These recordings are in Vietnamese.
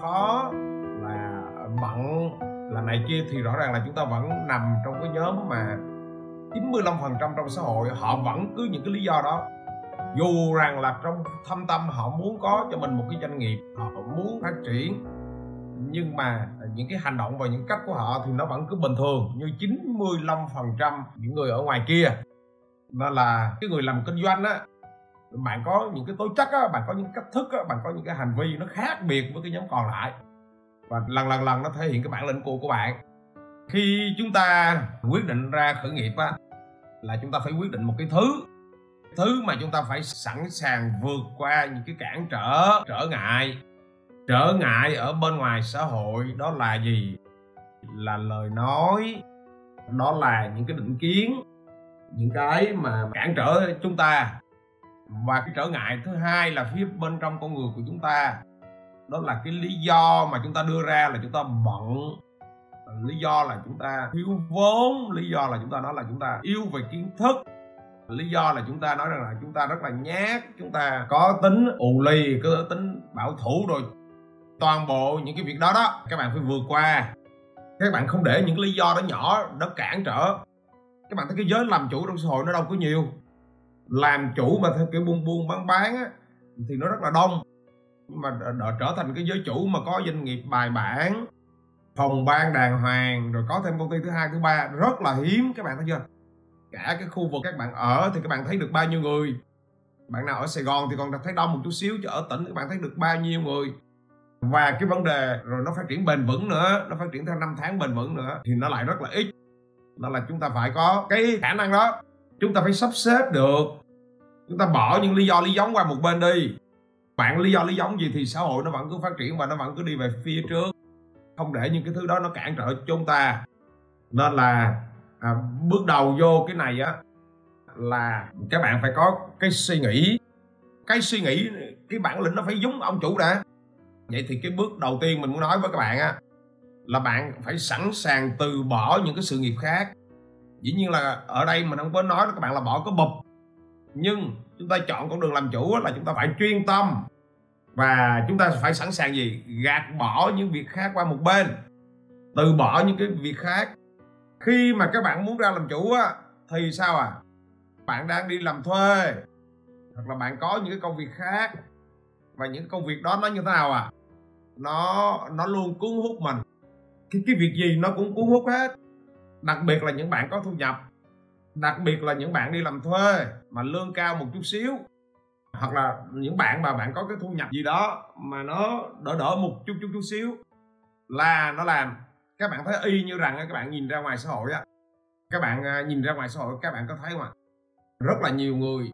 khó là bận là này kia thì rõ ràng là chúng ta vẫn nằm trong cái nhóm mà 95% trong xã hội, họ vẫn cứ những cái lý do đó. Dù rằng là trong thâm tâm họ muốn có cho mình một cái doanh nghiệp, họ muốn phát triển, nhưng mà những cái hành động và những cách của họ thì nó vẫn cứ bình thường như 95% những người ở ngoài kia. Đó là cái người làm kinh doanh á bạn có những cái tố chất á, bạn có những cách thức á, bạn có những cái hành vi nó khác biệt với cái nhóm còn lại. Và lần lần lần nó thể hiện cái bản lĩnh của của bạn. Khi chúng ta quyết định ra khởi nghiệp á, là chúng ta phải quyết định một cái thứ. Thứ mà chúng ta phải sẵn sàng vượt qua những cái cản trở trở ngại. Trở ngại ở bên ngoài xã hội, đó là gì? Là lời nói. Đó là những cái định kiến, những cái mà cản trở chúng ta và cái trở ngại thứ hai là phía bên trong con người của chúng ta, đó là cái lý do mà chúng ta đưa ra là chúng ta bận. Lý do là chúng ta thiếu vốn, lý do là chúng ta nói là chúng ta yêu về kiến thức, lý do là chúng ta nói rằng là chúng ta rất là nhát, chúng ta có tính ù lì, có tính bảo thủ rồi. Toàn bộ những cái việc đó đó, các bạn phải vượt qua. Các bạn không để những cái lý do đó nhỏ nó cản trở. Các bạn thấy cái giới làm chủ trong xã hội nó đâu có nhiều làm chủ mà theo kiểu buôn buôn bán bán á, thì nó rất là đông. Nhưng mà đ- trở thành cái giới chủ mà có doanh nghiệp bài bản phòng ban đàng hoàng rồi có thêm công ty thứ hai thứ ba rất là hiếm. Các bạn thấy chưa? Cả cái khu vực các bạn ở thì các bạn thấy được bao nhiêu người? Bạn nào ở Sài Gòn thì còn thấy đông một chút xíu chứ ở tỉnh các bạn thấy được bao nhiêu người? Và cái vấn đề rồi nó phát triển bền vững nữa nó phát triển theo năm tháng bền vững nữa thì nó lại rất là ít. Đó là chúng ta phải có cái khả năng đó chúng ta phải sắp xếp được. Chúng ta bỏ những lý do lý giống qua một bên đi. Bạn lý do lý giống gì thì xã hội nó vẫn cứ phát triển và nó vẫn cứ đi về phía trước. Không để những cái thứ đó nó cản trở chúng ta. Nên là à, bước đầu vô cái này á là các bạn phải có cái suy nghĩ. Cái suy nghĩ cái bản lĩnh nó phải giống ông chủ đã. Vậy thì cái bước đầu tiên mình muốn nói với các bạn á là bạn phải sẵn sàng từ bỏ những cái sự nghiệp khác dĩ nhiên là ở đây mình không có nói các bạn là bỏ cái bụp. Nhưng chúng ta chọn con đường làm chủ là chúng ta phải chuyên tâm. Và chúng ta phải sẵn sàng gì? Gạt bỏ những việc khác qua một bên. Từ bỏ những cái việc khác. Khi mà các bạn muốn ra làm chủ á, thì sao à? Bạn đang đi làm thuê. Hoặc là bạn có những cái công việc khác. Và những công việc đó nó như thế nào à? Nó nó luôn cuốn hút mình. Cái cái việc gì nó cũng cuốn hút hết đặc biệt là những bạn có thu nhập. Đặc biệt là những bạn đi làm thuê mà lương cao một chút xíu. Hoặc là những bạn mà bạn có cái thu nhập gì đó mà nó đỡ đỡ một chút chút chút xíu. Là nó làm. Các bạn thấy y như rằng các bạn nhìn ra ngoài xã hội á. Các bạn à, nhìn ra ngoài xã hội, các bạn có thấy không? rất là nhiều người,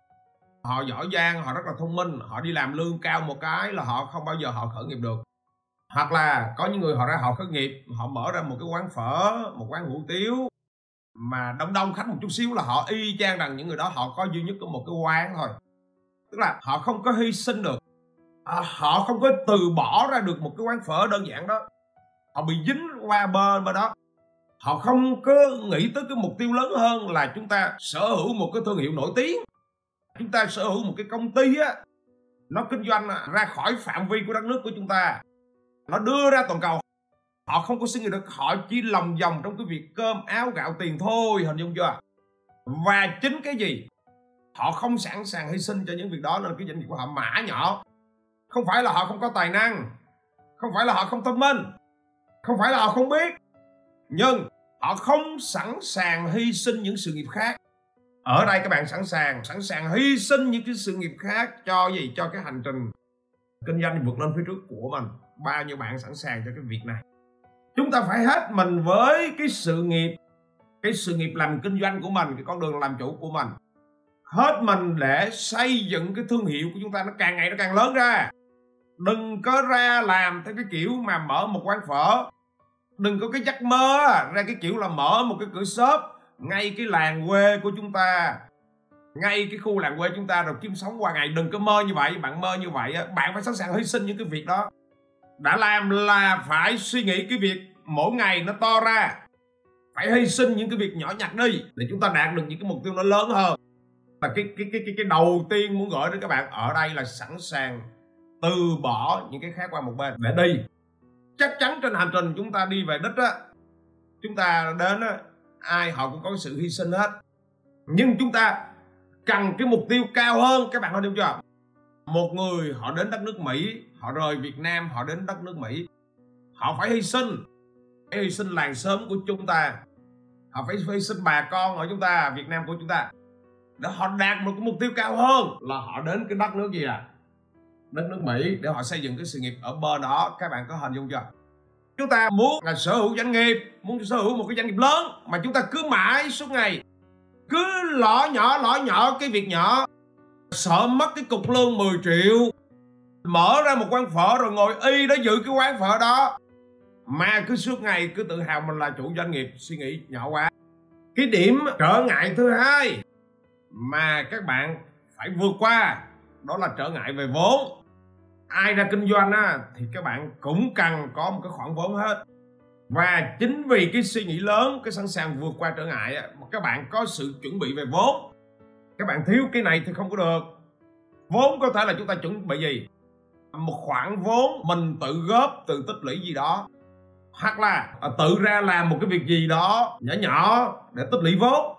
họ giỏi giang, họ rất là thông minh, họ đi làm lương cao một cái là họ không bao giờ họ khởi nghiệp được hoặc là có những người họ ra họ khởi nghiệp họ mở ra một cái quán phở một quán hủ tiếu mà đông đông khách một chút xíu là họ y chang rằng những người đó họ có duy nhất có một cái quán thôi. Tức là họ không có hy sinh được. À, họ không có từ bỏ ra được một cái quán phở đơn giản đó. Họ bị dính qua bên bên đó. Họ không có nghĩ tới cái mục tiêu lớn hơn là chúng ta sở hữu một cái thương hiệu nổi tiếng. Chúng ta sở hữu một cái công ty á nó kinh doanh ra khỏi phạm vi của đất nước của chúng ta nó đưa ra toàn cầu. Họ không có suy nghĩ được, họ chỉ lòng vòng trong cái việc cơm, áo, gạo, tiền thôi, hình dung chưa? Và chính cái gì? Họ không sẵn sàng hy sinh cho những việc đó nên cái doanh nghiệp của họ, mã nhỏ. Không phải là họ không có tài năng, không phải là họ không thông minh, không phải là họ không biết. Nhưng họ không sẵn sàng hy sinh những sự nghiệp khác. Ở đây các bạn sẵn sàng sẵn sàng hy sinh những cái sự nghiệp khác cho gì? Cho cái hành trình kinh doanh vượt lên phía trước của mình bao nhiêu bạn sẵn sàng cho cái việc này. Chúng ta phải hết mình với cái sự nghiệp, cái sự nghiệp làm kinh doanh của mình, cái con đường làm chủ của mình. Hết mình để xây dựng cái thương hiệu của chúng ta, nó càng ngày nó càng lớn ra. Đừng có ra làm theo cái kiểu mà mở một quán phở. Đừng có cái giấc mơ ra cái kiểu là mở một cái cửa shop, ngay cái làng quê của chúng ta, ngay cái khu làng quê chúng ta, rồi kiếm sống qua ngày. Đừng có mơ như vậy, bạn mơ như vậy bạn phải sẵn sàng hy sinh những cái việc đó đã làm là phải suy nghĩ cái việc mỗi ngày nó to ra. Phải hy sinh những cái việc nhỏ nhặt đi để chúng ta đạt được những cái mục tiêu nó lớn hơn. Và cái cái cái cái cái đầu tiên muốn gửi đến các bạn ở đây là sẵn sàng từ bỏ những cái khác qua một bên để đi. Chắc chắn trên hành trình chúng ta đi về đích á, chúng ta đến á, ai họ cũng có sự hy sinh hết. Nhưng chúng ta cần cái mục tiêu cao hơn, các bạn có hiểu chưa? Một người họ đến đất nước Mỹ họ rời Việt Nam, họ đến đất nước Mỹ. Họ phải hy sinh. Phải hy sinh làng sớm của chúng ta. Họ phải hy sinh bà con ở chúng ta, Việt Nam của chúng ta. Để họ đạt một cái mục tiêu cao hơn là họ đến cái đất nước gì à? Đất nước Mỹ, để họ xây dựng cái sự nghiệp ở bên đó. Các bạn có hình dung chưa? Chúng ta muốn là sở hữu doanh nghiệp, muốn sở hữu một cái doanh nghiệp lớn, mà chúng ta cứ mãi suốt ngày, cứ lỏ nhỏ lỏ nhỏ cái việc nhỏ, sợ mất cái cục lương 10 triệu mở ra một quán phở rồi ngồi y đó giữ cái quán phở đó. Mà cứ suốt ngày cứ tự hào mình là chủ doanh nghiệp suy nghĩ nhỏ quá. Cái điểm trở ngại thứ hai mà các bạn phải vượt qua đó là trở ngại về vốn. Ai ra kinh doanh á, thì các bạn cũng cần có một cái khoản vốn hết. Và chính vì cái suy nghĩ lớn cái sẵn sàng vượt qua trở ngại á, mà các bạn có sự chuẩn bị về vốn. Các bạn thiếu cái này thì không có được. Vốn có thể là chúng ta chuẩn bị gì? Một khoản vốn mình tự góp từ tích lũy gì đó. Hoặc là à, tự ra làm một cái việc gì đó nhỏ nhỏ để tích lũy vốn.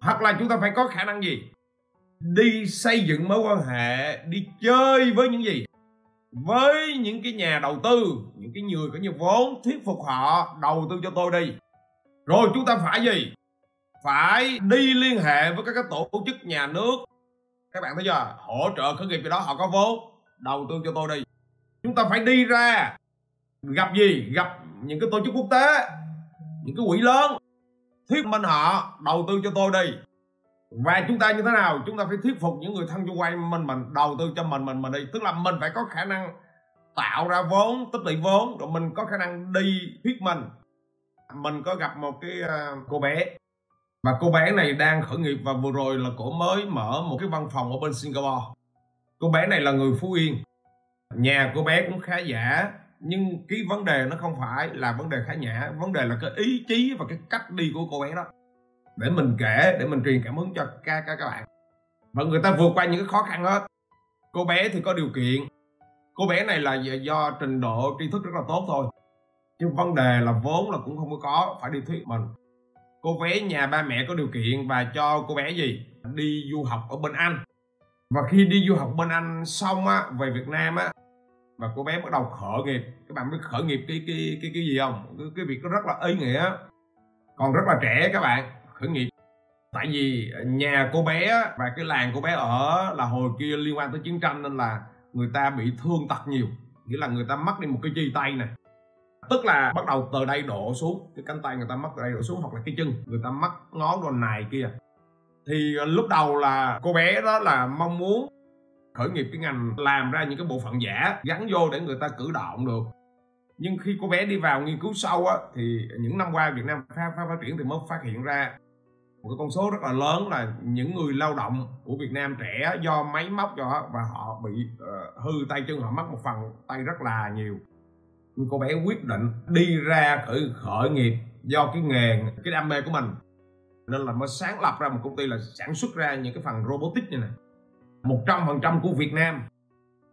Hoặc là chúng ta phải có khả năng gì? Đi xây dựng mối quan hệ, đi chơi với những gì? Với những cái nhà đầu tư, những cái người có nhiều vốn, thuyết phục họ, đầu tư cho tôi đi. Rồi chúng ta phải gì? Phải đi liên hệ với các tổ chức nhà nước. Các bạn thấy chưa? Hỗ trợ khởi nghiệp gì đó họ có vốn đầu tư cho tôi đi. Chúng ta phải đi ra. Gặp gì? Gặp những cái tổ chức quốc tế, những cái quỹ lớn. Thuyết minh họ, đầu tư cho tôi đi. Và chúng ta như thế nào? Chúng ta phải thuyết phục những người thân xung quanh mình mình đầu tư cho mình mình mình đi. Tức là mình phải có khả năng tạo ra vốn, tích lũy vốn, rồi mình có khả năng đi thuyết minh. Mình có gặp một cái à, cô bé. Và cô bé này đang khởi nghiệp và vừa rồi là cổ mới mở một cái văn phòng ở bên Singapore cô bé này là người Phú Yên. Nhà cô bé cũng khá giả, nhưng cái vấn đề nó không phải là vấn đề khá nhã, vấn đề là cái ý chí và cái cách đi của cô bé đó. Để mình kể, để mình truyền cảm hứng cho các các các bạn. Và người ta vượt qua những cái khó khăn hết. Cô bé thì có điều kiện. Cô bé này là do trình độ tri thức rất là tốt thôi. Chứ vấn đề là vốn là cũng không có có, phải đi thuyết mình. Cô bé nhà ba mẹ có điều kiện và cho cô bé gì? Đi du học ở bên anh và khi đi du học bên anh xong á về việt nam á và cô bé bắt đầu khởi nghiệp các bạn biết khởi nghiệp cái cái cái cái gì không? Cái, cái việc nó rất là ý nghĩa. Còn rất là trẻ các bạn khởi nghiệp. Tại vì nhà cô bé và cái làng cô bé ở là hồi kia liên quan tới chiến tranh nên là người ta bị thương tật nhiều. Nghĩa là người ta mất đi một cái chi tay này tức là bắt đầu từ đây đổ xuống cái cánh tay người ta mất từ đây đổ xuống hoặc là cái chân người ta mất ngón đòn này kia thì ờ, lúc đầu là cô bé đó là mong muốn khởi nghiệp cái ngành làm ra những cái bộ phận giả gắn vô để người ta cử động được. Nhưng khi cô bé đi vào nghiên cứu sâu á thì những năm qua Việt Nam phát, phát, phát triển thì mới phát hiện ra một cái con số rất là lớn là những người lao động của Việt Nam trẻ do máy móc cho và họ bị uh, hư tay chân họ mất một phần tay rất là nhiều. Cô bé quyết định đi ra khởi khởi nghiệp do cái nghề cái đam mê của mình nên là mới sáng lập ra một công ty là sản xuất ra những cái phần robotic như này một trăm phần trăm của Việt Nam.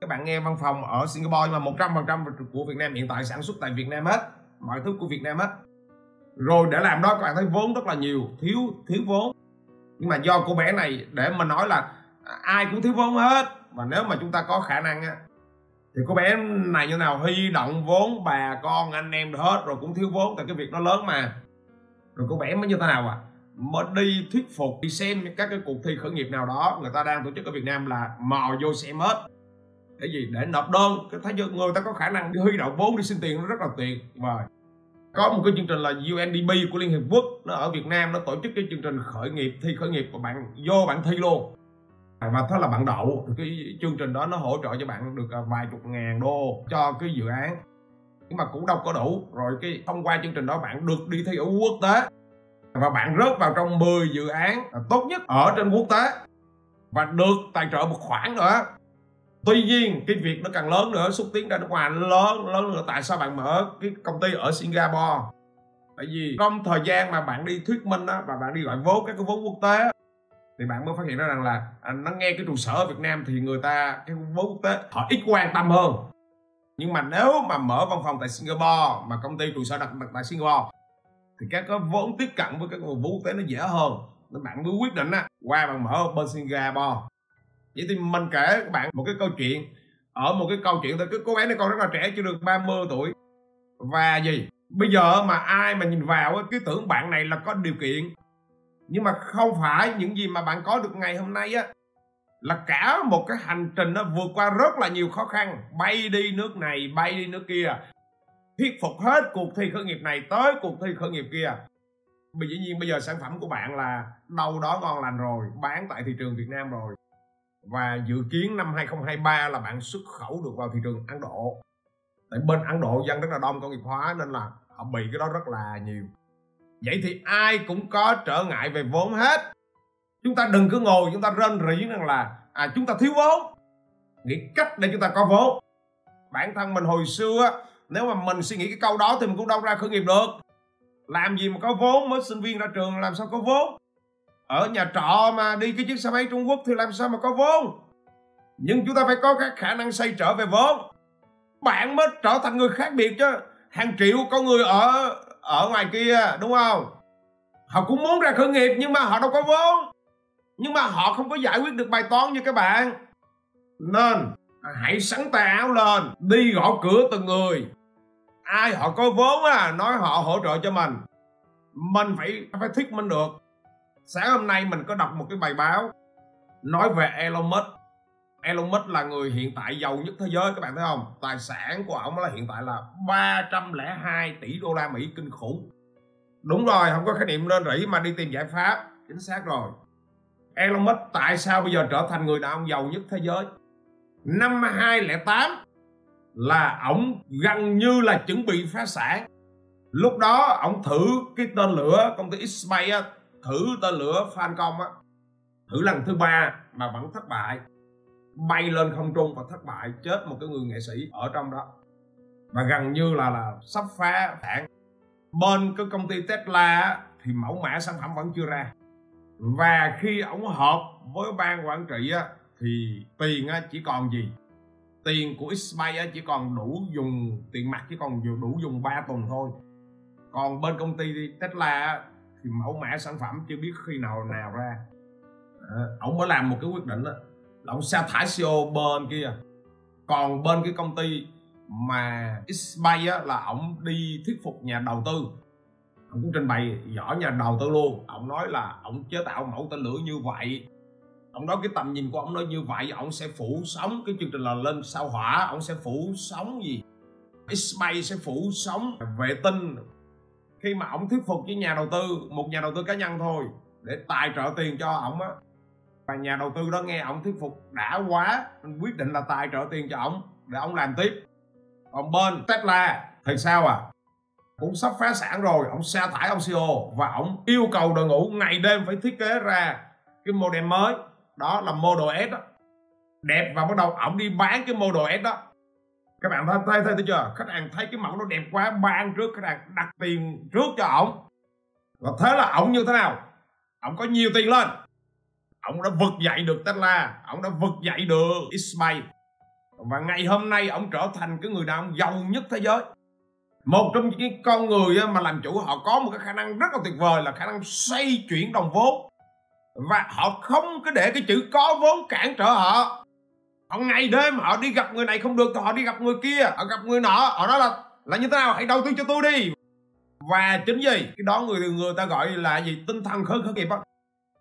Các bạn nghe văn phòng ở Singapore nhưng mà một trăm phần trăm của Việt Nam hiện tại sản xuất tại Việt Nam hết. Mọi thứ của Việt Nam hết. Rồi để làm đó, các bạn thấy vốn rất là nhiều. Thiếu thiếu vốn. Nhưng mà do cô bé này để mà nói là ai cũng thiếu vốn hết. Và nếu mà chúng ta có khả năng á, thì cô bé này như nào, huy động vốn, bà, con, anh em hết. Rồi cũng thiếu vốn, tại cái việc nó lớn mà. Rồi cô bé mới như thế nào à? Mà đi thuyết phục. Đi xem các cái cuộc thi khởi nghiệp nào đó, người ta đang tổ chức ở Việt Nam là mò vô xem hết để gì? Để nộp đơn. Cái thấy người ta có khả năng đi huy động vốn, đi xin tiền nó rất là tuyệt và có một cái chương trình là UNDP của Liên Hiệp Quốc. Nó ở Việt Nam, nó tổ chức cái chương trình khởi nghiệp, thi khởi nghiệp của bạn, vô bạn thi luôn. À, và thế là bạn đậu. Thì cái chương trình đó nó hỗ trợ cho bạn được à, vài chục ngàn đô cho cái dự án. Nhưng mà cũng đâu có đủ. Rồi cái thông qua chương trình đó bạn được đi thi ở quốc tế và bạn rớt vào trong 10 dự án tốt nhất ở trên quốc tế. Và được tài trợ một khoản nữa. Tuy nhiên cái việc nó càng lớn nữa xúc tiến ra nước ngoài lớn lớn nữa. Tại sao bạn mở cái công ty ở Singapore? Tại vì trong thời gian mà bạn đi thuyết minh á và bạn đi gọi vốn các cái vốn quốc tế thì bạn mới phát hiện ra rằng là à, nó nghe cái trụ sở ở Việt Nam thì người ta cái vốn quốc tế họ ít quan tâm hơn. Nhưng mà nếu mà mở văn phòng tại Singapore mà công ty trụ sở đặt, đặt tại Singapore thì các cái vốn tiếp cận với các nguồn vốn quốc tế nó dễ hơn. Nên bạn mới quyết định á, qua bạn mở bên Singapore. Vậy thì mình kể các bạn một cái câu chuyện. Ở một cái câu chuyện thôi, cái cô bé này còn rất là trẻ, chưa được 30 tuổi. Và gì? Bây giờ mà ai mà nhìn vào cái tưởng bạn này là có điều kiện. Nhưng mà không phải những gì mà bạn có được ngày hôm nay á, là cả một cái hành trình nó vượt qua rất là nhiều khó khăn. Bay đi nước này, bay đi nước kia thuyết phục hết cuộc thi khởi nghiệp này tới cuộc thi khởi nghiệp kia. Bởi dĩ nhiên bây giờ sản phẩm của bạn là đâu đó ngon lành rồi, bán tại thị trường Việt Nam rồi. Và dự kiến năm 2023 là bạn xuất khẩu được vào thị trường Ấn Độ. Tại bên Ấn Độ dân rất là đông công nghiệp hóa nên là họ bị cái đó rất là nhiều. Vậy thì ai cũng có trở ngại về vốn hết. Chúng ta đừng cứ ngồi, chúng ta rên rỉ rằng là à chúng ta thiếu vốn. Nghĩ cách để chúng ta có vốn. Bản thân mình hồi xưa nếu mà mình suy nghĩ cái câu đó thì mình cũng đâu ra khởi nghiệp được. Làm gì mà có vốn mới sinh viên ra trường, làm sao có vốn? Ở nhà trọ mà đi cái chiếc xe máy Trung Quốc thì làm sao mà có vốn? Nhưng chúng ta phải có các khả năng xây trở về vốn. Bạn mới trở thành người khác biệt chứ. Hàng triệu con người ở ở ngoài kia, đúng không? Họ cũng muốn ra khởi nghiệp nhưng mà họ đâu có vốn. Nhưng mà họ không có giải quyết được bài toán như các bạn. Nên, hãy sẵn sáng áo lên, đi gõ cửa từng người ai họ có vốn à nói họ hỗ trợ cho mình. Mình phải phải thuyết minh được. Sáng hôm nay mình có đọc một cái bài báo nói về Elon Musk. Elon Musk là người hiện tại giàu nhất thế giới, các bạn thấy không? Tài sản của ông là hiện tại là 302 tỷ đô la Mỹ kinh khủng. Đúng rồi, không có khái niệm nên rỉ mà đi tìm giải pháp. Chính xác rồi. Elon Musk tại sao bây giờ trở thành người đàn ông giàu nhất thế giới? Năm 2008 là ổng gần như là chuẩn bị phá sản. Lúc đó ổng thử cái tên lửa công ty X-Space thử tên lửa Falcon á. Thử lần thứ ba mà vẫn thất bại. Bay lên không trung và thất bại chết một cái người nghệ sĩ ở trong đó. Và gần như là là sắp phá sản. Bên cái công ty Tesla thì mẫu mã sản phẩm vẫn chưa ra. Và khi ông họp với ban quản trị á, thì tiền á, chỉ còn gì? Tiền của Xpay chỉ còn đủ dùng tiền mặt chỉ còn đủ dùng 3 tuần thôi. Còn bên công ty Tesla thì mẫu mã sản phẩm chưa biết khi nào nào ra. À, ông mới làm một cái quyết định đó, là ông sa thải CEO bên kia. Còn bên cái công ty mà Xpay là ông đi thuyết phục nhà đầu tư. Ông cũng trình bày rõ nhà đầu tư luôn. Ông nói là ông chế tạo mẫu tên lửa như vậy ông nói cái tầm nhìn của ông nói như vậy, ông sẽ phủ sóng. Cái chương trình là lên sao hỏa, ông sẽ phủ sóng gì? Space sẽ phủ sóng, vệ tinh. Khi mà ông thuyết phục với nhà đầu tư, một nhà đầu tư cá nhân thôi, để tài trợ tiền cho ông á. Và nhà đầu tư đó nghe ông thuyết phục đã quá quyết định là tài trợ tiền cho ông, để ông làm tiếp. Còn bên Tesla, thì sao à? Cũng sắp phá sản rồi, ông sa thải ông CEO và ông yêu cầu đội ngũ ngày đêm phải thiết kế ra cái model mới đó là Model S đó. Đẹp và bắt đầu ổng đi bán cái Model S đó. Các bạn thấy thấy, thấy, thấy chưa? Khách hàng thấy cái mẫu nó đẹp quá ban trước khách hàng đặt tiền trước cho ổng. Và thế là ổng như thế nào? Ổng có nhiều tiền lên. Ổng đã vực dậy được Tesla ổng đã vực dậy được Xpay và ngày hôm nay ổng trở thành cái người đàn ông giàu nhất thế giới. Một trong những con người mà làm chủ họ có một cái khả năng rất là tuyệt vời là khả năng xoay chuyển đồng vốn và họ không có để cái chữ có vốn cản trở họ. Họ ngày đêm họ đi gặp người này không được thì họ đi gặp người kia, họ gặp người nọ. Họ nói là là như thế nào? Hãy đầu tư cho tôi đi. Và chính gì cái đó người người ta gọi là gì? Tinh thần khởi khởi nghiệp á.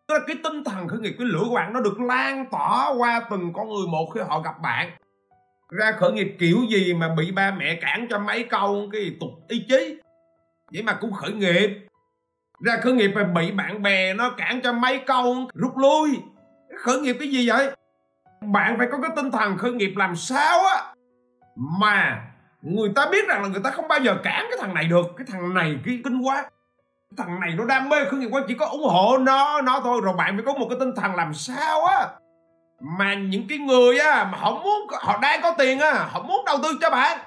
Tức là cái tinh thần khởi nghiệp, cái lửa của bạn nó được lan tỏa qua từng con người một khi họ gặp bạn. Ra khởi nghiệp kiểu gì mà bị ba mẹ cản cho mấy câu cái tục ý chí. Vậy mà cũng khởi nghiệp ra khởi nghiệp mà bị bạn bè nó cản cho mấy câu rút lui. Khởi nghiệp cái gì vậy? Bạn phải có cái tinh thần khởi nghiệp làm sao á? Mà người ta biết rằng là người ta không bao giờ cản cái thằng này được. Cái thằng này cái kinh quá. Cái thằng này nó đam mê khởi nghiệp quá, chỉ có ủng hộ nó nó thôi. Rồi bạn phải có một cái tinh thần làm sao á? Mà những cái người á mà họ muốn, họ đang có tiền á, họ muốn đầu tư cho bạn,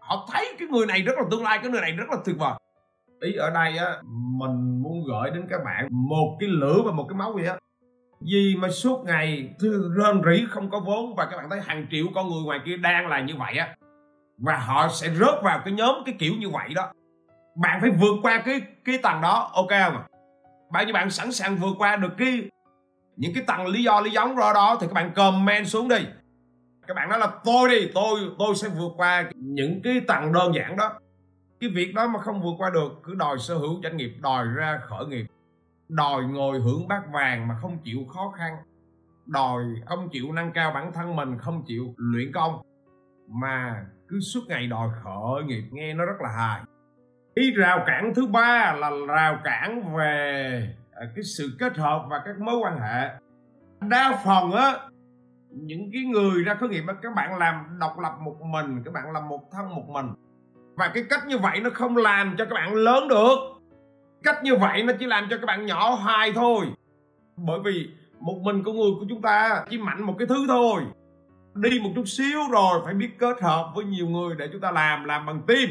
họ thấy cái người này rất là tương lai, cái người này rất là tuyệt vời ý ở đây á, mình muốn gửi đến các bạn một cái lửa và một cái máu vậy á. Vì mà suốt ngày rên rỉ không có vốn và các bạn thấy hàng triệu con người ngoài kia đang là như vậy á. Và họ sẽ rớt vào cái nhóm cái kiểu như vậy đó. Bạn phải vượt qua cái cái tầng đó, ok không bao nhiêu bạn sẵn sàng vượt qua được cái, những cái tầng lý do, lý giống rồi đó thì các bạn comment xuống đi. Các bạn nói là tôi đi, tôi tôi sẽ vượt qua những cái tầng đơn giản đó cái việc đó mà không vượt qua được, cứ đòi sở hữu doanh nghiệp, đòi ra khởi nghiệp. Đòi ngồi hưởng bát vàng mà không chịu khó khăn. Đòi không chịu nâng cao bản thân mình, không chịu luyện công. Mà cứ suốt ngày đòi khởi nghiệp, nghe nó rất là hài. Cái rào cản thứ ba là rào cản về à, cái sự kết hợp và các mối quan hệ. Đa phần á, những cái người ra khởi nghiệp các bạn làm độc lập một mình, các bạn làm một thân một mình và cái cách như vậy nó không làm cho các bạn lớn được. Cách như vậy nó chỉ làm cho các bạn nhỏ hoài thôi. Bởi vì một mình con người của chúng ta chỉ mạnh một cái thứ thôi. Đi một chút xíu rồi phải biết kết hợp với nhiều người để chúng ta làm làm bằng team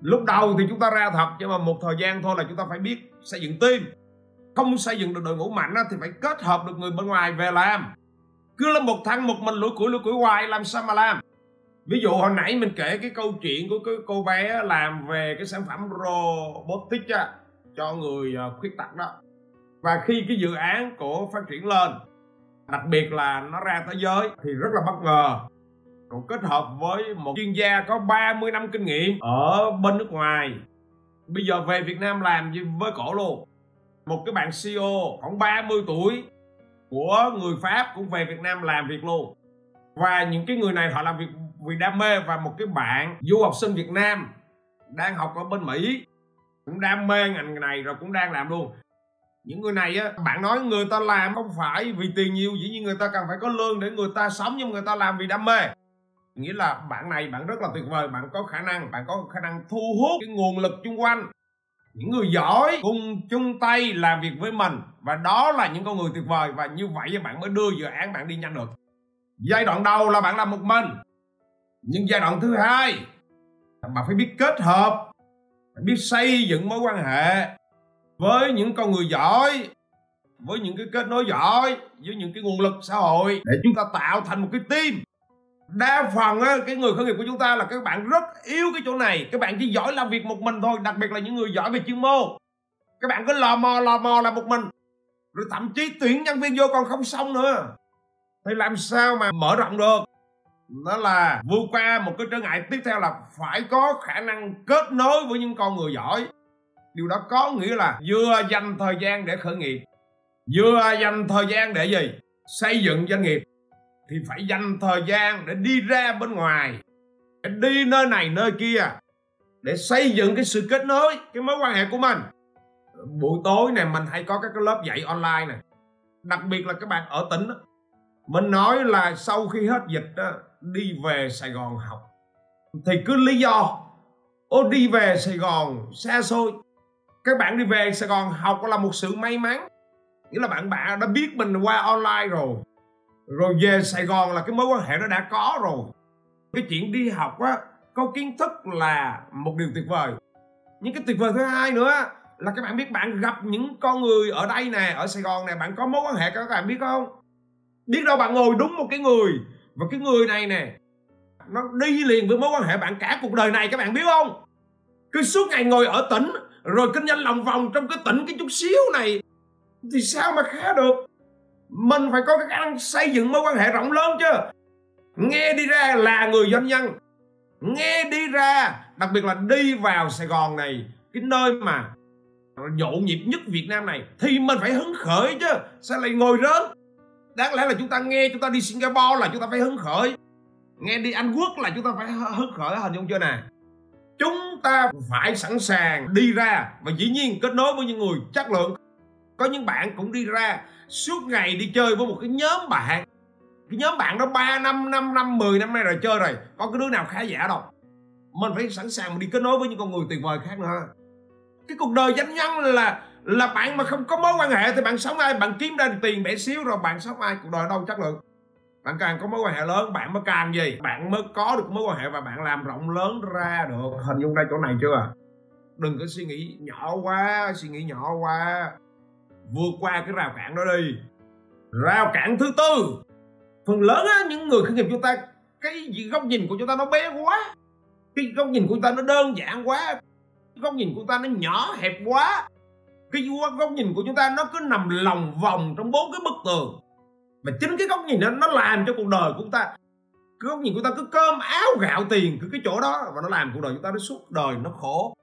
lúc đầu thì chúng ta ra thật, nhưng mà một thời gian thôi là chúng ta phải biết xây dựng team không xây dựng được đội ngũ mạnh thì phải kết hợp được người bên ngoài về làm. Cứ là một thằng một mình lủi củi lủi củi hoài, làm sao mà làm? Ví dụ hồi nãy mình kể cái câu chuyện của cái cô bé làm về cái sản phẩm robotics á, cho người à, khuyết tật đó. Và khi cái dự án của phát triển lên đặc biệt là nó ra thế giới thì rất là bất ngờ. Còn kết hợp với một chuyên gia có 30 năm kinh nghiệm ở bên nước ngoài bây giờ về Việt Nam làm với cổ luôn. Một cái bạn CEO khoảng 30 tuổi của người Pháp cũng về Việt Nam làm việc luôn. Và những cái người này họ làm việc vì đam mê và một cái bạn du học sinh Việt Nam đang học ở bên Mỹ, cũng đam mê ngành này rồi cũng đang làm luôn. Những người này á, bạn nói người ta làm không phải vì tiền nhiều, dĩ nhiên người ta cần phải có lương để người ta sống nhưng người ta làm vì đam mê. Nghĩa là bạn này bạn rất là tuyệt vời, bạn có khả năng, bạn có khả năng thu hút cái nguồn lực chung quanh. Những người giỏi cùng chung tay làm việc với mình và đó là những con người tuyệt vời và như vậy bạn mới đưa dự án bạn đi nhanh được. Giai đoạn đầu là bạn làm một mình nhưng giai đoạn thứ hai bạn phải biết kết hợp biết xây dựng mối quan hệ với những con người giỏi với những cái kết nối giỏi với những cái nguồn lực xã hội để chúng ta tạo thành một cái team. Đa phần á, cái người khởi nghiệp của chúng ta là các bạn rất yếu cái chỗ này. Các bạn chỉ giỏi làm việc một mình thôi đặc biệt là những người giỏi về chuyên môn. Các bạn cứ lò mò lò mò làm một mình. Rồi thậm chí tuyển nhân viên vô còn không xong nữa. Thì làm sao mà mở rộng được? Nó là vượt qua một cái trở ngại tiếp theo là phải có khả năng kết nối với những con người giỏi. Điều đó có nghĩa là vừa dành thời gian để khởi nghiệp vừa dành thời gian để gì? Xây dựng doanh nghiệp. Thì phải dành thời gian để đi ra bên ngoài để đi nơi này nơi kia để xây dựng cái sự kết nối cái mối quan hệ của mình. Buổi tối này mình hay có các cái lớp dạy online này đặc biệt là các bạn ở tỉnh đó. mình nói là sau khi hết dịch đó, đi về Sài Gòn học. Thì cứ lý do, ô, đi về Sài Gòn xa xôi. Các bạn đi về Sài Gòn học là một sự may mắn. Nghĩa là bạn bạn đã biết mình qua online rồi. Rồi về Sài Gòn là cái mối quan hệ nó đã có rồi. Cái chuyện đi học á, có kiến thức là một điều tuyệt vời. Nhưng cái tuyệt vời thứ hai nữa là các bạn biết bạn gặp những con người ở đây nè, ở Sài Gòn nè, bạn có mối quan hệ các bạn biết không? Biết đâu bạn ngồi đúng một cái người và cái người này nè, nó đi liền với mối quan hệ bạn cả cuộc đời này, các bạn biết không? Cứ suốt ngày ngồi ở tỉnh, rồi kinh doanh lòng vòng trong cái tỉnh cái chút xíu này, thì sao mà khá được? Mình phải có cái khả năng xây dựng mối quan hệ rộng lớn chứ. Nghe đi ra là người doanh nhân. Nghe đi ra, đặc biệt là đi vào sài gòn này, cái nơi mà nhộn nhịp nhất việt nam này, thì mình phải hứng khởi chứ, sao lại ngồi rớt? Đáng lẽ là chúng ta nghe chúng ta đi singapore là chúng ta phải hứng khởi. Nghe đi anh quốc là chúng ta phải hứng khởi, hình dung chưa nè? Chúng ta phải sẵn sàng đi ra và dĩ nhiên kết nối với những người chất lượng. Có những bạn cũng đi ra suốt ngày đi chơi với một cái nhóm bạn. Cái nhóm bạn đó 3 năm 5 năm 10 năm nay rồi chơi rồi, có cái đứa nào khá giả đâu. Mình phải sẵn sàng đi kết nối với những con người tuyệt vời khác nữa. Cái cuộc đời doanh nhân là là bạn mà không có mối quan hệ thì bạn sống ai? Bạn kiếm ra tiền bẻ xíu rồi bạn sống ai? Cuộc đời đâu chất lượng. Bạn càng có mối quan hệ lớn, bạn mới càng gì? Bạn mới có được mối quan hệ và bạn làm rộng lớn ra được. Hình dung ra chỗ này chưa? Đừng có suy nghĩ nhỏ quá, suy nghĩ nhỏ quá. Vượt qua cái rào cản đó đi. Rào cản thứ tư. Phần lớn á, những người khởi nghiệp chúng ta, cái góc nhìn của chúng ta nó bé quá. Cái góc nhìn của chúng ta nó đơn giản quá. Góc nhìn của chúng ta nó nhỏ hẹp quá cái góc nhìn của chúng ta nó cứ nằm lòng vòng trong bốn cái bức tường. Mà chính cái góc nhìn đó nó làm cho cuộc đời của chúng ta, cái góc nhìn của ta cứ cơm áo gạo tiền cứ cái chỗ đó và nó làm cuộc đời chúng ta nó suốt đời nó khổ.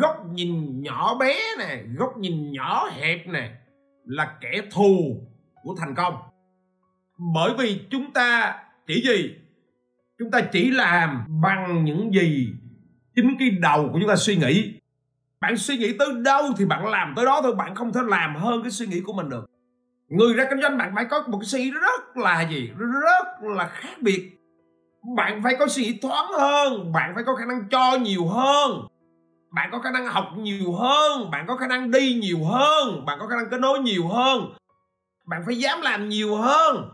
Góc nhìn nhỏ bé nè, góc nhìn nhỏ hẹp nè là kẻ thù của thành công. Bởi vì chúng ta chỉ gì? Chúng ta chỉ làm bằng những gì chính cái đầu của chúng ta suy nghĩ bạn suy nghĩ tới đâu thì bạn làm tới đó thôi, bạn không thể làm hơn cái suy nghĩ của mình được. Người ra kinh doanh bạn phải có một cái suy nghĩ rất là gì? Rất là khác biệt. Bạn phải có suy nghĩ thoáng hơn, bạn phải có khả năng cho nhiều hơn. Bạn có khả năng học nhiều hơn, bạn có khả năng đi nhiều hơn, bạn có khả năng kết nối nhiều hơn. Bạn phải dám làm nhiều hơn.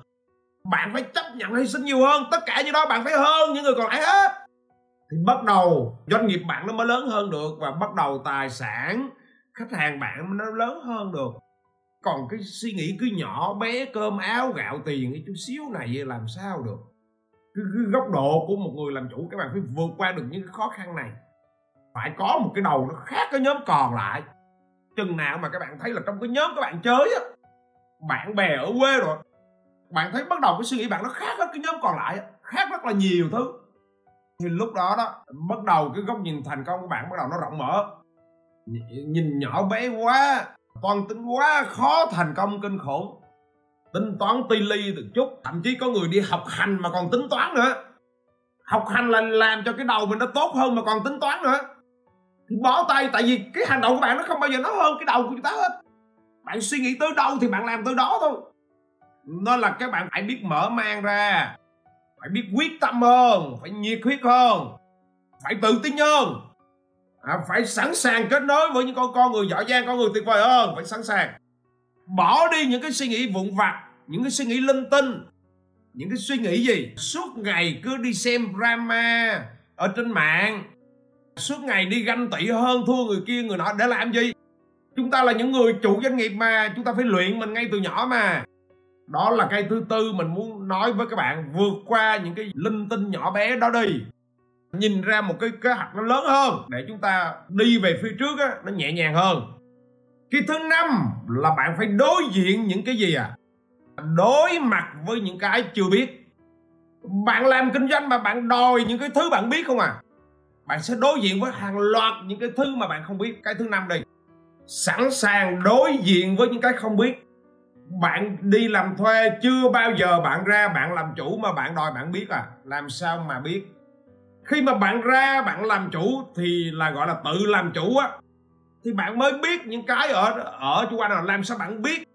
Bạn phải chấp nhận hy sinh nhiều hơn. Tất cả những đó bạn phải hơn những người còn lại hết thì bắt đầu doanh nghiệp bạn nó mới lớn hơn được và bắt đầu tài sản khách hàng bạn nó lớn hơn được. Còn cái suy nghĩ cứ nhỏ bé cơm áo gạo tiền cái chút xíu này làm sao được? Cái, cái góc độ của một người làm chủ các bạn phải vượt qua được những cái khó khăn này. Phải có một cái đầu nó khác cái nhóm còn lại. Chừng nào mà các bạn thấy là trong cái nhóm các bạn chơi á bạn bè ở quê rồi bạn thấy bắt đầu cái suy nghĩ bạn nó khác hết cái nhóm còn lại khác rất là nhiều thứ thì lúc đó đó, bắt đầu cái góc nhìn thành công của bạn bắt đầu nó rộng mở. Nhìn nhỏ bé quá, toan tính quá, khó thành công kinh khủng. Tính toán ti ly từ chút, thậm chí có người đi học hành mà còn tính toán nữa. Học hành là làm cho cái đầu mình nó tốt hơn mà còn tính toán nữa. Thì bỏ tay, tại vì cái hành động của bạn nó không bao giờ nó hơn cái đầu của chúng ta hết. Bạn suy nghĩ tới đâu thì bạn làm tới đó thôi. Nó là các bạn phải biết mở mang ra phải biết quyết tâm hơn phải nhiệt huyết hơn phải tự tin hơn. À, phải sẵn sàng kết nối với những con con người giỏi giang con người tuyệt vời hơn phải sẵn sàng. Bỏ đi những cái suy nghĩ vụn vặt những cái suy nghĩ linh tinh những cái suy nghĩ gì? Suốt ngày cứ đi xem drama ở trên mạng. Suốt ngày đi ganh tị hơn thua người kia người nọ để làm gì? Chúng ta là những người chủ doanh nghiệp mà chúng ta phải luyện mình ngay từ nhỏ mà đó là cái thứ tư mình muốn nói với các bạn vượt qua những cái linh tinh nhỏ bé đó đi. Nhìn ra một cái kế hoạch nó lớn hơn để chúng ta đi về phía trước á, nó nhẹ nhàng hơn. Cái thứ năm là bạn phải đối diện những cái gì à? Đối mặt với những cái chưa biết. Bạn làm kinh doanh mà bạn đòi những cái thứ bạn biết không à? Bạn sẽ đối diện với hàng loạt những cái thứ mà bạn không biết. Cái thứ năm đi sẵn sàng đối diện với những cái không biết bạn đi làm thuê, chưa bao giờ bạn ra, bạn làm chủ mà bạn đòi bạn biết à. Làm sao mà biết? Khi mà bạn ra, bạn làm chủ thì là gọi là tự làm chủ á. Thì bạn mới biết những cái ở ở chung quanh là làm sao bạn biết.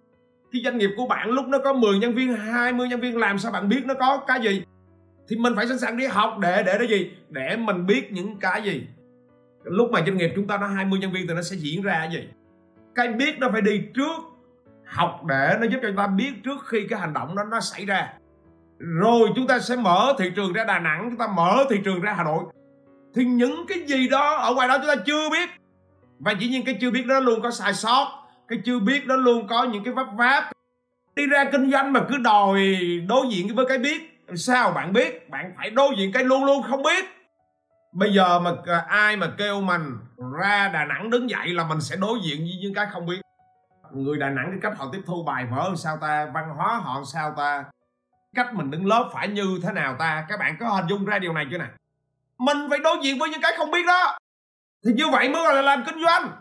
Cái doanh nghiệp của bạn lúc nó có 10 nhân viên 20 nhân viên, làm sao bạn biết nó có cái gì? Thì mình phải sẵn sàng đi học để để cái gì? Để mình biết những cái gì? Lúc mà doanh nghiệp chúng ta nó 20 nhân viên thì nó sẽ diễn ra cái gì? Cái biết nó phải đi trước học để nó giúp cho chúng ta biết trước khi cái hành động đó nó xảy ra. Rồi chúng ta sẽ mở thị trường ra Đà Nẵng, chúng ta mở thị trường ra Hà Nội. Thì những cái gì đó ở ngoài đó chúng ta chưa biết. Và dĩ nhiên cái chưa biết đó luôn có sai sót, cái chưa biết đó luôn có những cái vấp váp. Đi ra kinh doanh mà cứ đòi đối diện với cái biết, sao bạn biết? Bạn phải đối diện cái luôn luôn không biết. Bây giờ mà à, ai mà kêu mình ra đà nẵng đứng dậy là mình sẽ đối diện với những cái không biết người đà nẵng cái cách họ tiếp thu bài vở sao ta? Văn hóa họ sao ta? Cách mình đứng lớp phải như thế nào ta? Các bạn có hình dung ra điều này chưa nè? Mình phải đối diện với những cái không biết đó. Thì như vậy mới gọi là làm kinh doanh.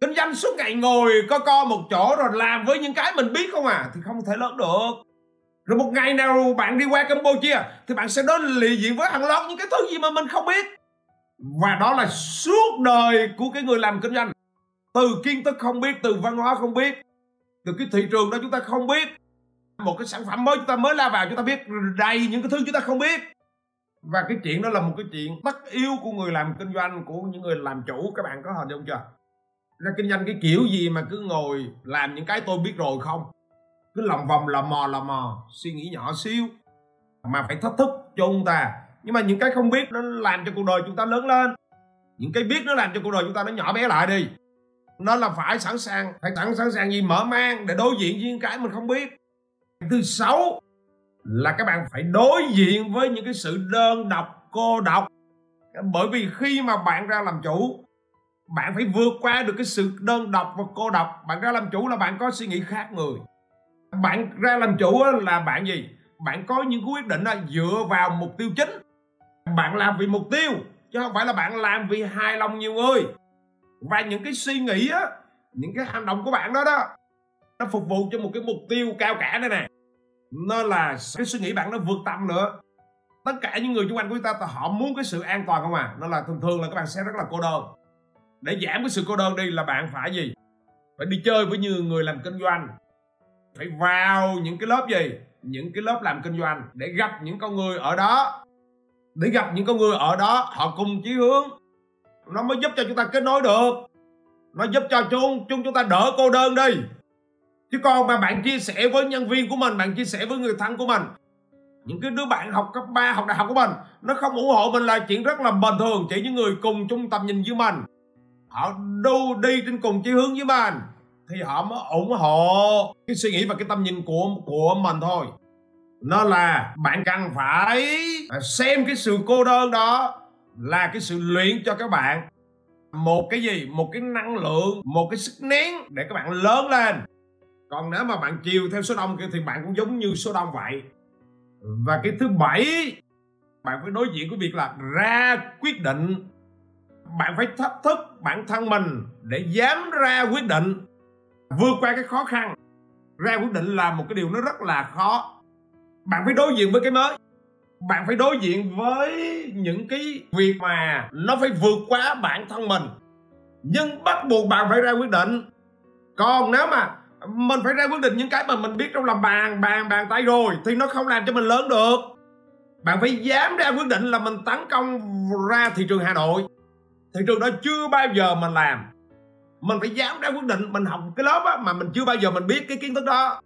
Kinh doanh suốt ngày ngồi, co co một chỗ rồi làm với những cái mình biết không à? Thì không thể lớn được. Rồi một ngày nào bạn đi qua campuchia thì bạn sẽ đối lì diện với hàng loạt những cái thứ gì mà mình không biết. Và đó là suốt đời của cái người làm kinh doanh từ kiến thức không biết, từ văn hóa không biết, từ cái thị trường đó chúng ta không biết. Một cái sản phẩm mới chúng ta mới la vào chúng ta biết đầy những cái thứ chúng ta không biết. Và cái chuyện đó là một cái chuyện tất yếu của người làm kinh doanh, của những người làm chủ. Các bạn có hình dung chưa? Ra kinh doanh cái kiểu gì mà cứ ngồi làm những cái tôi biết rồi không? Cứ lòng vòng, lò mò lò mò, suy nghĩ nhỏ xíu. Mà phải thách thức cho chúng ta. Nhưng mà những cái không biết nó làm cho cuộc đời chúng ta lớn lên. Những cái biết nó làm cho cuộc đời chúng ta nó nhỏ bé lại đi nó là phải sẵn sàng, phải sẵn sẵn sàng gì mở mang để đối diện với những cái mình không biết. Thứ sáu là các bạn phải đối diện với những cái sự đơn độc, cô độc. Bởi vì khi mà bạn ra làm chủ, bạn phải vượt qua được cái sự đơn độc và cô độc. Bạn ra làm chủ là bạn có suy nghĩ khác người. Bạn ra làm chủ là bạn gì? Bạn có những quyết định dựa vào mục tiêu chính. Bạn làm vì mục tiêu, chứ không phải là bạn làm vì hài lòng nhiều người và những cái suy nghĩ á, những cái hành động của bạn đó đó, nó phục vụ cho một cái mục tiêu cao cả đây nè. Nó là cái suy nghĩ bạn nó vượt tầm nữa. Tất cả những người xung quanh của chúng ta họ muốn cái sự an toàn không à? Nó là thường thường là các bạn sẽ rất là cô đơn. Để giảm cái sự cô đơn đi là bạn phải gì? Phải đi chơi với nhiều người làm kinh doanh. Phải vào những cái lớp gì? Những cái lớp làm kinh doanh để gặp những con người ở đó. Để gặp những con người ở đó, họ cùng chí hướng nó mới giúp cho chúng ta kết nối được. Nó giúp cho chúng chúng chúng ta đỡ cô đơn đi. Chứ còn mà bạn chia sẻ với nhân viên của mình, bạn chia sẻ với người thân của mình, những cái đứa bạn học cấp 3 học đại học của mình, nó không ủng hộ mình là chuyện rất là bình thường. Chỉ những người cùng chung tầm nhìn với mình. Họ đu đi trên cùng chí hướng với mình, thì họ mới ủng hộ cái suy nghĩ và cái tâm nhìn của của mình thôi. Nó là bạn cần phải xem cái sự cô đơn đó là cái sự luyện cho các bạn. Một cái gì? Một cái năng lượng, một cái sức nén để các bạn lớn lên. Còn nếu mà bạn chiều theo số đông kia thì bạn cũng giống như số đông vậy. Và cái thứ bảy, bạn phải đối diện với việc là ra quyết định. Bạn phải thách thức bản thân mình để dám ra quyết định, vượt qua cái khó khăn. Ra quyết định là một cái điều nó rất là khó. Bạn phải đối diện với cái mới bạn phải đối diện với những cái việc mà nó phải vượt quá bản thân mình. Nhưng bắt buộc bạn phải ra quyết định. Còn nếu mà mình phải ra quyết định những cái mà mình biết trong lòng bàn bàn bàn tay rồi thì nó không làm cho mình lớn được. Bạn phải dám ra quyết định là mình tấn công ra thị trường hà nội. Thị trường đó chưa bao giờ mình làm. Mình phải dám ra quyết định mình học cái lớp á, mà mình chưa bao giờ mình biết cái kiến thức đó.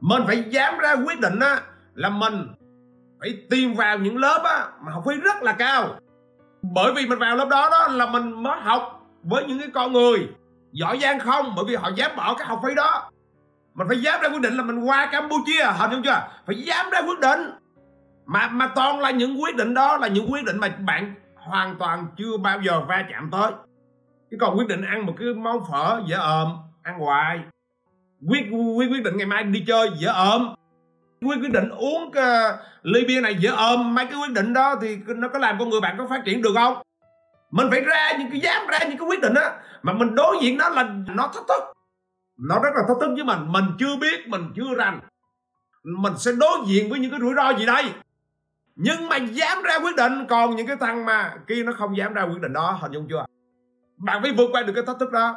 Mình phải dám ra quyết định á, là mình phải tìm vào những lớp á, mà học phí rất là cao. Bởi vì mình vào lớp đó đó là mình mới học với những cái con người giỏi giang không bởi vì họ dám bỏ cái học phí đó. Mình phải dám ra quyết định là mình qua campuchia hợp không chưa? Phải dám ra quyết định. Mà mà toàn là những quyết định đó là những quyết định mà bạn hoàn toàn chưa bao giờ va chạm tới. Chứ còn quyết định ăn một cái món phở dễ ồm ăn hoài. Quyết quyết quyết định ngày mai đi chơi dễ ồm quyết quyết định uống uh, ly bia này dễ ôm. Mấy cái quyết định đó thì nó có làm con người bạn có phát triển được không? Mình phải ra những cái dám ra những cái quyết định á. Mà mình đối diện nó là nó thách thức. Nó rất là thách thức với mình. Mình chưa biết mình chưa rành. Mình sẽ đối diện với những cái rủi ro gì đây? Nhưng mà dám ra quyết định còn những cái thằng mà kia nó không dám ra quyết định đó hình dung chưa? Bạn phải vượt qua được cái thách thức đó.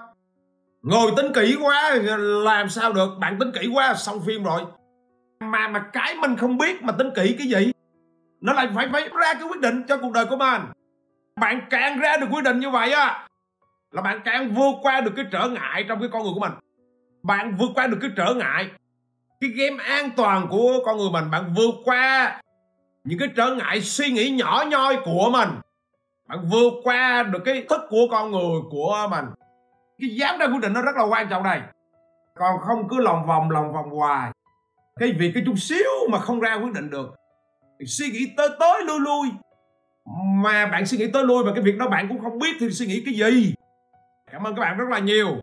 Ngồi tính kỹ quá làm sao được? Bạn tính kỹ quá xong phim rồi mà mà cái mình không biết mà tính kỹ cái gì. Nó lại phải phải ra cái quyết định cho cuộc đời của mình. Bạn càng ra được quyết định như vậy á, là bạn càng vượt qua được cái trở ngại trong cái con người của mình. Bạn vượt qua được cái trở ngại, cái game an toàn của con người mình. Bạn vượt qua những cái trở ngại suy nghĩ nhỏ nhoi của mình. Bạn vượt qua được cái thức của con người của mình. Cái dám ra quyết định nó rất là quan trọng đây. Còn không cứ lòng vòng lòng vòng hoài cái việc cái chút xíu mà không ra quyết định được suy nghĩ tới tới lui lui mà bạn suy nghĩ tới lui và cái việc đó bạn cũng không biết thì suy nghĩ cái gì. Cảm ơn các bạn rất là nhiều.